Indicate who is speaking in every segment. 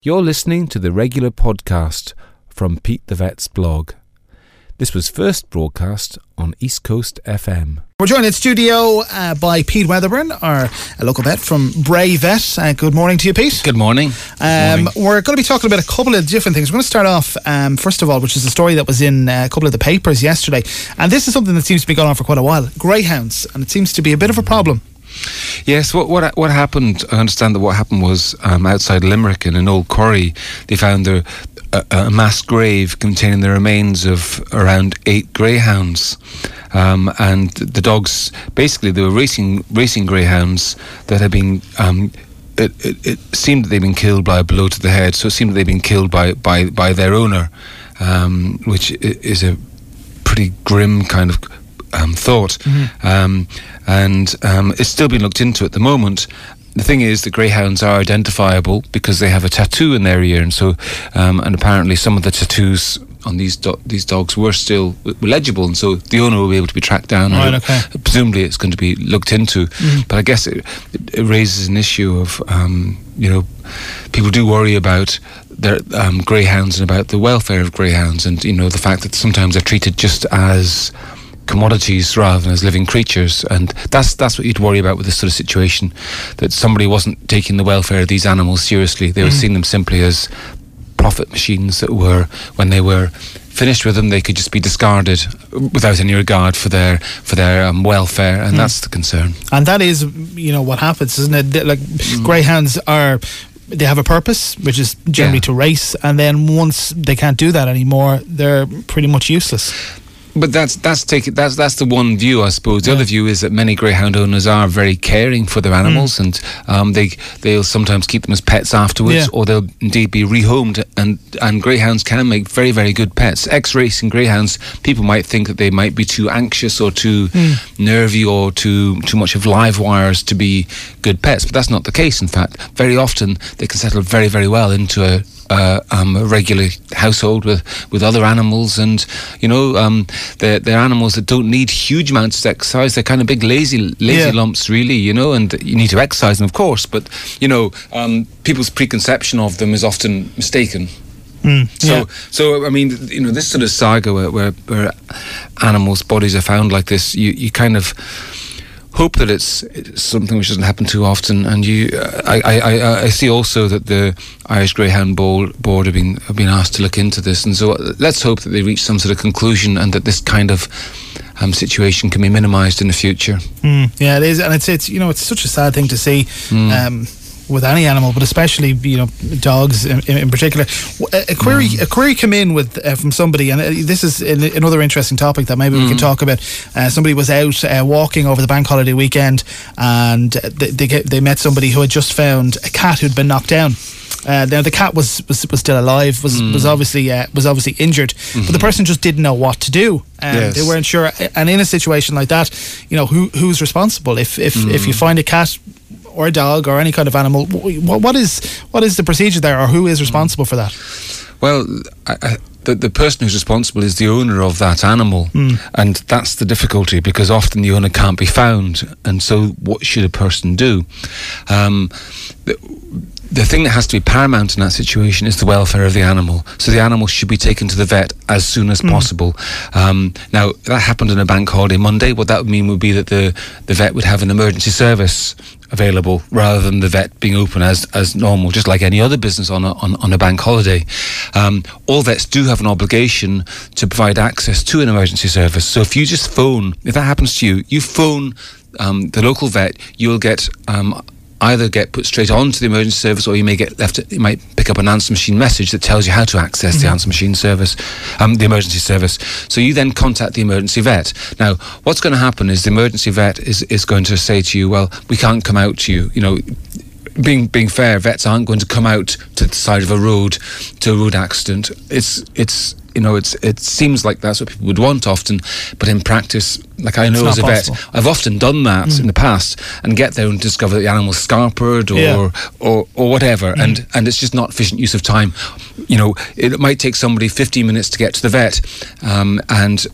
Speaker 1: You're listening to the regular podcast from Pete the Vet's blog. This was first broadcast on East Coast FM.
Speaker 2: We're joined in studio uh, by Pete Wedderburn, our local vet from Bray Vet. Uh, good morning to you, Pete.
Speaker 3: Good morning.
Speaker 2: Um, We're going to be talking about a couple of different things. We're going to start off, um, first of all, which is a story that was in uh, a couple of the papers yesterday. And this is something that seems to be going on for quite a while greyhounds. And it seems to be a bit of a problem.
Speaker 3: Yes, what what what happened? I understand that what happened was um, outside Limerick in an old quarry, they found a, a, a mass grave containing the remains of around eight greyhounds, um, and the dogs basically they were racing racing greyhounds that had been. Um, it, it, it seemed that they'd been killed by a blow to the head, so it seemed that they'd been killed by, by, by their owner, um, which is a pretty grim kind of um, thought. Um, and um, it's still being looked into at the moment. The thing is, the greyhounds are identifiable because they have a tattoo in their ear, and so, um, and apparently, some of the tattoos on these do- these dogs were still were legible, and so the owner will be able to be tracked down.
Speaker 2: Right, okay.
Speaker 3: Presumably, it's going to be looked into. But I guess it, it raises an issue of um, you know people do worry about their um, greyhounds and about the welfare of greyhounds, and you know the fact that sometimes they're treated just as commodities rather than as living creatures, and that's that's what you'd worry about with this sort of situation. That somebody wasn't taking the welfare of these animals seriously; they were seeing them simply as profit machines that were when they were finished with them they could just be discarded without any regard for their for their um, welfare and that's the concern
Speaker 2: And that is, you know, what happens, isn't it? Like,
Speaker 3: Mm.
Speaker 2: greyhounds are. They have a purpose, which is generally
Speaker 3: Yeah.
Speaker 2: to race, and then once they can't do that anymore, they're pretty much useless.
Speaker 3: But that's that's take that's that's the one view, I suppose. The
Speaker 2: Yeah.
Speaker 3: other view is that many greyhound owners are very caring for their animals, and um, they they'll sometimes keep them as pets afterwards,
Speaker 2: Yeah.
Speaker 3: or they'll indeed be rehomed. And and greyhounds can make very very good pets. Ex-racing greyhounds, people might think that they might be too anxious or too nervy or too too much of live wires to be good pets, but that's not the case. In fact, very often they can settle very very well into a uh, um, a regular household with, with other animals, and you know um, they're, they're animals that don't need huge amounts of exercise. They're kind of big lazy lazy
Speaker 2: Yeah.
Speaker 3: lumps, really. You know, and you need to exercise them, of course. But you know, um, people's preconception of them is often mistaken. So,
Speaker 2: yeah.
Speaker 3: so I mean, you know, this sort of saga where, where, where animals' bodies are found like this, you, you kind of hope that it's, it's something which doesn't happen too often. And you, uh, I, I, I, I see also that the Irish Greyhound Board, Board have been have been asked to look into this, and so uh, let's hope that they reach some sort of conclusion and that this kind of um, situation can be minimised in the future.
Speaker 2: Mm, yeah, it is, and it's it's you know it's such a sad thing to see. Um, with any animal, but especially you know dogs in, in, particular. a query, a query came in with uh, from somebody, and uh, this is an, another interesting topic that maybe we can talk about. Uh, somebody was out uh, walking over the bank holiday weekend, and they they, get, they met somebody who had just found a cat who'd been knocked down. Uh, now the cat was, was was still alive, was was obviously uh, was obviously injured, but the person just didn't know what to do. Um,
Speaker 3: Yes.
Speaker 2: They weren't sure, and in a situation like that, you know who who's responsible if if, if you find a cat or a dog or any kind of animal, wh- wh- what is what is the procedure there, or who is responsible for that?
Speaker 3: Well, I, I, the, the person who's responsible is the owner of that animal. And that's the difficulty because often the owner can't be found. And so, what should a person do? Um, the, the thing that has to be paramount in that situation is the welfare of the animal. So the animal should be taken to the vet as soon as possible. Um, now that happened on a bank holiday Monday. What that would mean would be that the, the vet would have an emergency service available rather than the vet being open as, as normal, just like any other business on a, on, on a bank holiday. Um, all vets do have an obligation to provide access to an emergency service. So if you just phone, if that happens to you, you phone um, the local vet, you'll get um, either get put straight onto the emergency service or you may get left you might pick up an answer machine message that tells you how to access the answer machine service um, the emergency service. So you then contact the emergency vet. Now what's going to happen is the emergency vet is, is going to say to you well we can't come out to you. You know being being fair vets aren't going to come out to the side of a road to a road accident. It's it's you know, it's it seems like that's what people would want often, but in practice, like I know as a vet. I've often done that in the past and get there and discover that the animal's scarpered or
Speaker 2: Yeah.
Speaker 3: or, or whatever, and and it's just not efficient use of time. You know, it might take somebody 15 minutes to get to the vet, um, and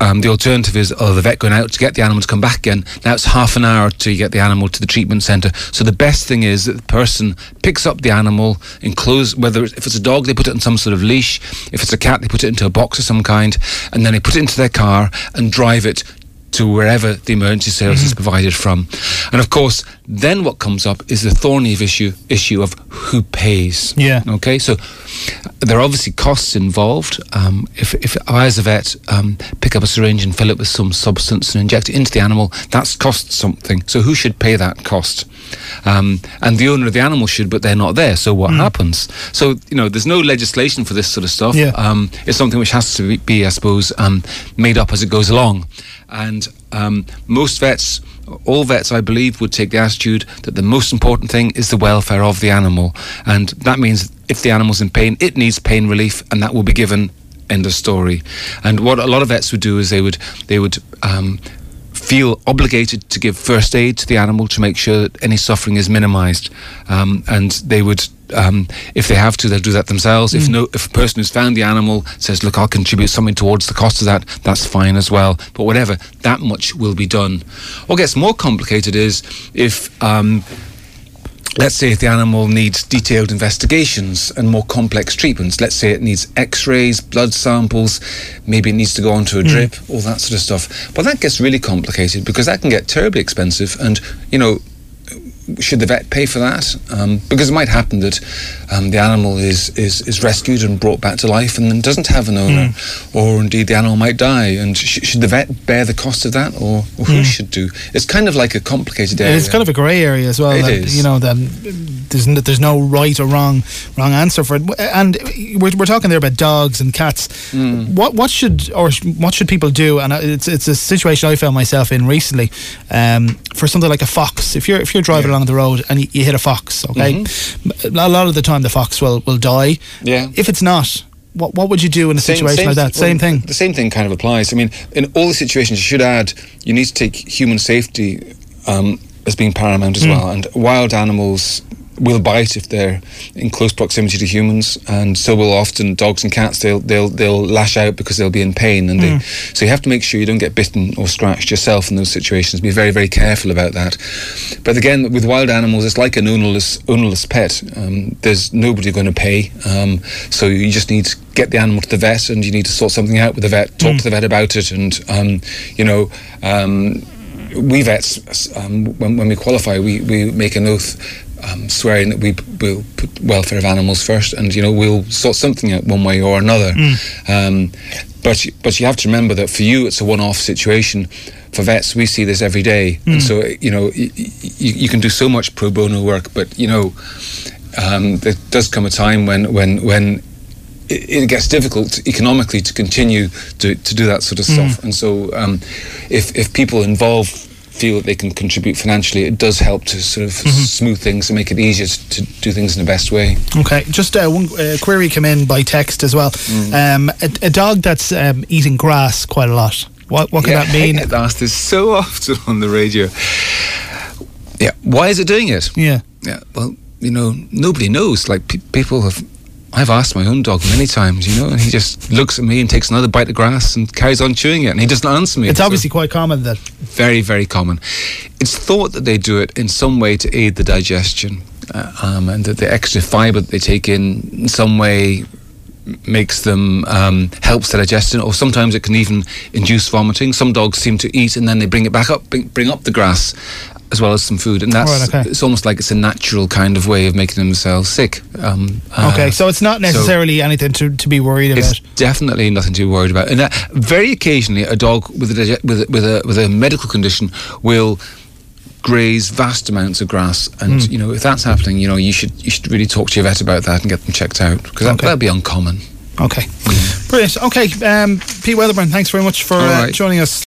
Speaker 3: um, the alternative is oh the vet going out to get the animal to come back again. Now it's half an hour to get the animal to the treatment centre. So the best thing is that the person picks up the animal, enclose whether it's, if it's a dog they put it in some sort of leash, if it's a cat they put it into a box of some kind, and then they put it into their car and drive it to wherever the emergency service is provided from. And of course, then what comes up is the thorny issue issue of who pays.
Speaker 2: Yeah.
Speaker 3: Okay. So there are obviously costs involved. Um, if, if I, as a vet, um, pick up a syringe and fill it with some substance and inject it into the animal, that's cost something. So who should pay that cost? Um, and the owner of the animal should, but they're not there. So what happens? So you know, there's no legislation for this sort of stuff.
Speaker 2: Yeah.
Speaker 3: Um, it's something which has to be, be I suppose, um, made up as it goes along. And um, most vets, all vets, I believe, would take the attitude that the most important thing is the welfare of the animal, and that means if the animal's in pain, it needs pain relief, and that will be given. End of story. And what a lot of vets would do is they would they would um, feel obligated to give first aid to the animal to make sure that any suffering is minimised, um, and they would. Um, if they have to, they'll do that themselves. If no, if a person who's found the animal says, "Look, I'll contribute something towards the cost of that," that's fine as well. But whatever, that much will be done. What gets more complicated is if um, let's say if the animal needs detailed investigations and more complex treatments, let's say it needs x rays, blood samples, maybe it needs to go onto a hmm. drip, all that sort of stuff. But that gets really complicated because that can get terribly expensive and, you know, should the vet pay for that? Um, because it might happen that um, the animal is, is, is rescued and brought back to life and then doesn't have an owner, or indeed the animal might die. And sh- should the vet bear the cost of that, or, or who should do? It's kind of like a complicated area.
Speaker 2: It's kind of a grey area as well.
Speaker 3: It
Speaker 2: that,
Speaker 3: is.
Speaker 2: You know, that there's no, there's no right or wrong wrong answer for it. And we're, we're talking there about dogs and cats.
Speaker 3: Hmm.
Speaker 2: What what should or sh- what should people do? And it's it's a situation I found myself in recently. Um, for something like a fox, if you're if you're driving
Speaker 3: Yeah.
Speaker 2: along the road and you, you hit a fox, okay, a lot of the time the fox will will die.
Speaker 3: Mm-hmm. Yeah.
Speaker 2: If it's not. What, what would you do in a situation like that? Same
Speaker 3: well,
Speaker 2: thing.
Speaker 3: The same thing kind of applies. I mean, in all the situations, you should add you need to take human safety um, as being paramount as well. And wild animals will bite if they're in close proximity to humans, and so will often dogs and cats. They'll they'll they'll lash out because they'll be in pain, and they so you have to make sure you don't get bitten or scratched yourself in those situations. Be very very careful about that. But again, with wild animals, it's like an ownerless ownerless pet. Um, there's nobody going to pay, um, so you just need to get the animal to the vet, and you need to sort something out with the vet. Talk to the vet about it, and um, you know. Um, we vets, um, when, when we qualify, we, we make an oath um, swearing that we will put welfare of animals first, and you know we'll sort something out one way or another. Um, but but you have to remember that for you it's a one-off situation. For vets, we see this every day, and so you know y- y- you, you can do so much pro bono work, but you know um, there does come a time when when when it, gets difficult economically to continue to, to do that sort of stuff. And so, um, if if people involved feel that they can contribute financially, it does help to sort of smooth things and make it easier to, do things in the best way.
Speaker 2: Okay, just uh, one uh, query came in by text as well.
Speaker 3: Mm.
Speaker 2: Um, a, a dog that's um, eating grass quite a lot. What what can that mean?
Speaker 3: I get asked this so often on the radio. Yeah, why is it doing it?
Speaker 2: Yeah.
Speaker 3: Yeah, well, you know, nobody knows. Like pe- people have. I've asked my own dog many times, you know, and he just looks at me and takes another bite of grass and carries on chewing it, and he doesn't answer me.
Speaker 2: It's
Speaker 3: So-
Speaker 2: obviously quite common that.
Speaker 3: very, very common. It's thought that they do it in some way to aid the digestion, uh, um, and that the extra fibre that they take in, in some way makes them um, helps the digestion, or sometimes it can even induce vomiting. Some dogs seem to eat and then they bring it back up, bring, bring up the grass. As well as some food, and that's
Speaker 2: Right, okay.
Speaker 3: it's almost like it's a natural kind of way of making themselves sick. Um, uh,
Speaker 2: Okay, so it's not necessarily anything to, to be worried about.
Speaker 3: it's definitely nothing to be worried about. And uh, very occasionally, a dog with a with a, with a with a medical condition will graze vast amounts of grass, and
Speaker 2: Hmm.
Speaker 3: you know if that's happening, you know you should you should really talk to your vet about that and get them checked out because that,
Speaker 2: Okay.
Speaker 3: that'd be uncommon.
Speaker 2: Okay, brilliant. Okay, um, Pete Wedderburn, thanks very much for
Speaker 3: All
Speaker 2: uh, joining us.